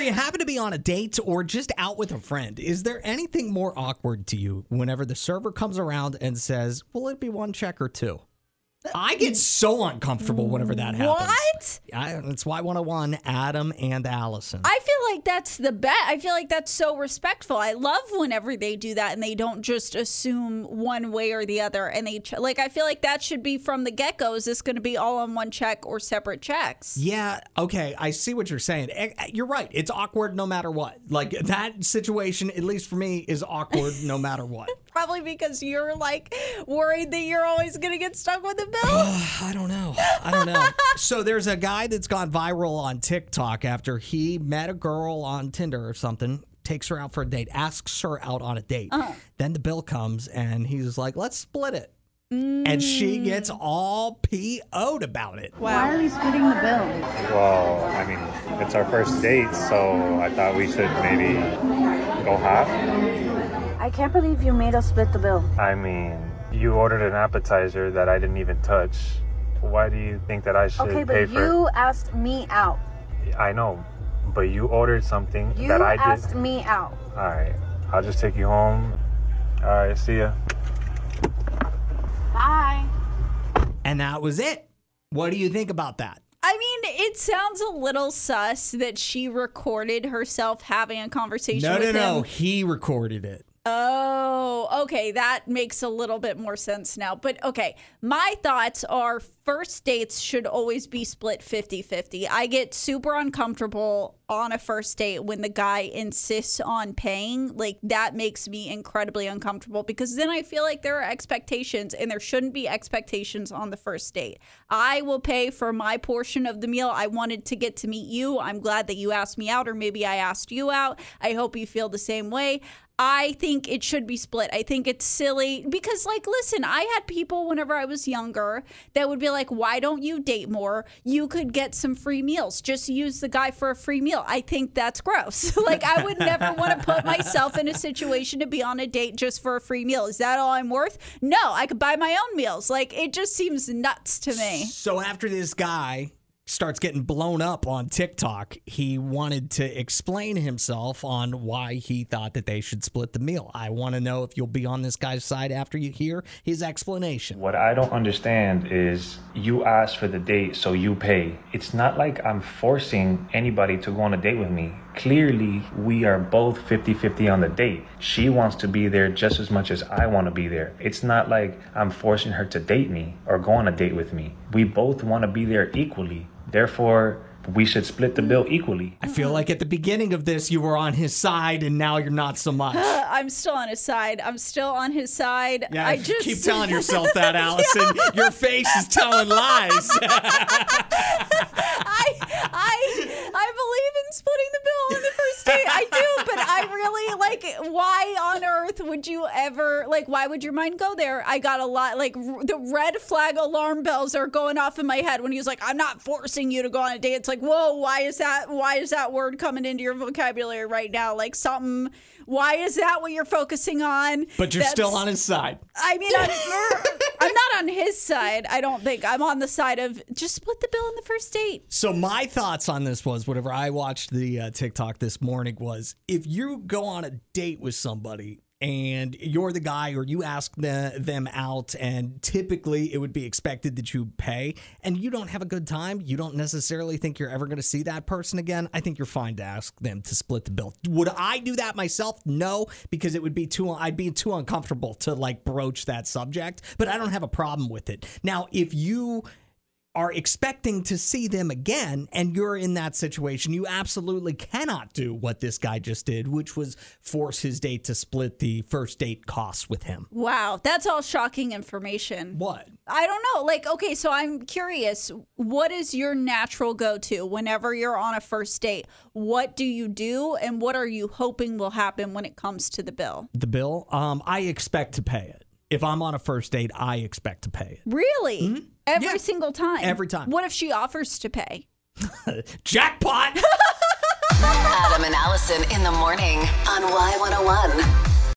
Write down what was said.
whether you happen to be on a date or just out with a friend, is there anything more awkward to you whenever the server comes around and says, "Will it be one check or two? I get so uncomfortable whenever that happens. What? I, it's Y101, Adam and Allison. I feel like that's the bet. I feel like that's so respectful. I love whenever they do that and they don't just assume one way or the other. And they like, I feel like that should be from the get go. Is this going to be all on one check or separate checks? Yeah, okay, I see what you're saying. Eh, eh, You're right. It's awkward no matter what. Like that situation, at least for me, is awkward no matter what. Probably because you're like worried that you're always going to get stuck with the bill. I don't know. I don't know. so there's a guy that's gone viral on TikTok after he met a girl on Tinder or something, takes her out for a date, asks her out on a date. Uh-huh. Then the bill comes and he's like, let's split it. Mm. And she gets all PO'd about it. Why are we splitting the bill? Well, I mean, it's our first date, so I thought we should maybe go half. I can't believe you made us split the bill. I mean, you ordered an appetizer that I didn't even touch. Why do you think that I should Okay, pay but for you asked me out. I know, but you ordered something You that I did. You asked did. me out. All right, I'll just take you home. All right, see ya. Bye. And that was it. What do you think about that? I mean, it sounds a little sus that she recorded herself having a conversation No, no, with no. him. He recorded it. Oh, okay. That makes a little bit more sense now. But okay, my thoughts are first dates should always be split 50 50. I get super uncomfortable on a first date when the guy insists on paying. Like, that makes me incredibly uncomfortable because then I feel like there are expectations and there shouldn't be expectations on the first date. I will pay for my portion of the meal. I wanted to get to meet you. I'm glad that you asked me out, or maybe I asked you out. I hope you feel the same way. I think it should be split. I think it's silly because, like, listen, I had people whenever I was younger that would be like, why don't you date more? You could get some free meals. Just use the guy for a free meal. I think that's gross. like, I would never want to put myself in a situation to be on a date just for a free meal. Is that all I'm worth? No, I could buy my own meals. Like, it just seems nuts to me. So after this guy starts getting blown up on TikTok, he wanted to explain himself on why he thought that they should split the meal. I want to know if you'll be on this guy's side after you hear his explanation. What I don't understand is you asked for the date, so you pay. It's not like I'm forcing anybody to go on a date with me. Clearly, we are both 50 50 on the date. She wants to be there just as much as I want to be there. It's not like I'm forcing her to date me or go on a date with me. We both want to be there equally. Therefore, we should split the bill equally. I feel like at the beginning of this, you were on his side, and now you're not so much. Uh, I'm still on his side. I'm still on his side. Yeah, I just keep telling yourself that, Allison. Your face is telling lies. I I I believe in splitting the bill on the first date. I do, but I really like. Why on earth would you ever like? Why would your mind go there? I got a lot like r- the red flag alarm bells are going off in my head when he was like, "I'm not forcing you to go on a date." It's like, whoa, why is that? Why is that word coming into your vocabulary right now? Like something. Why is that what you're focusing on? but you're still on his side. I mean, I'm, I'm not on his side. I don't think I'm on the side of just split the bill on the first date. So my thoughts on this was whatever I watched the uh, TikTok this morning was if you go on a date with somebody and you're the guy or you ask the, them out and typically it would be expected that you pay. And you don't have a good time. You don't necessarily think you're ever going to see that person again. I think you're fine to ask them to split the bill. Would i do that myself? No because it would be too i'd be too uncomfortable to like broach that subject but i don't have a problem with it. Now if you are expecting to see them again and you're in that situation, you absolutely cannot do what this guy just did, which was force his date to split the first date costs with him. Wow, that's all shocking information. What? I don't know. Like, okay, so I'm curious. What is your natural go to whenever you're on a first date? What do you do, and what are you hoping will happen when it comes to the bill? The bill? Um, I expect to pay it. If I'm on a first date, I expect to pay it. Really? Mm-hmm. Every Yeah. single time? Every time. What if she offers to pay? Jackpot! Adam and Allison in the morning on Y101.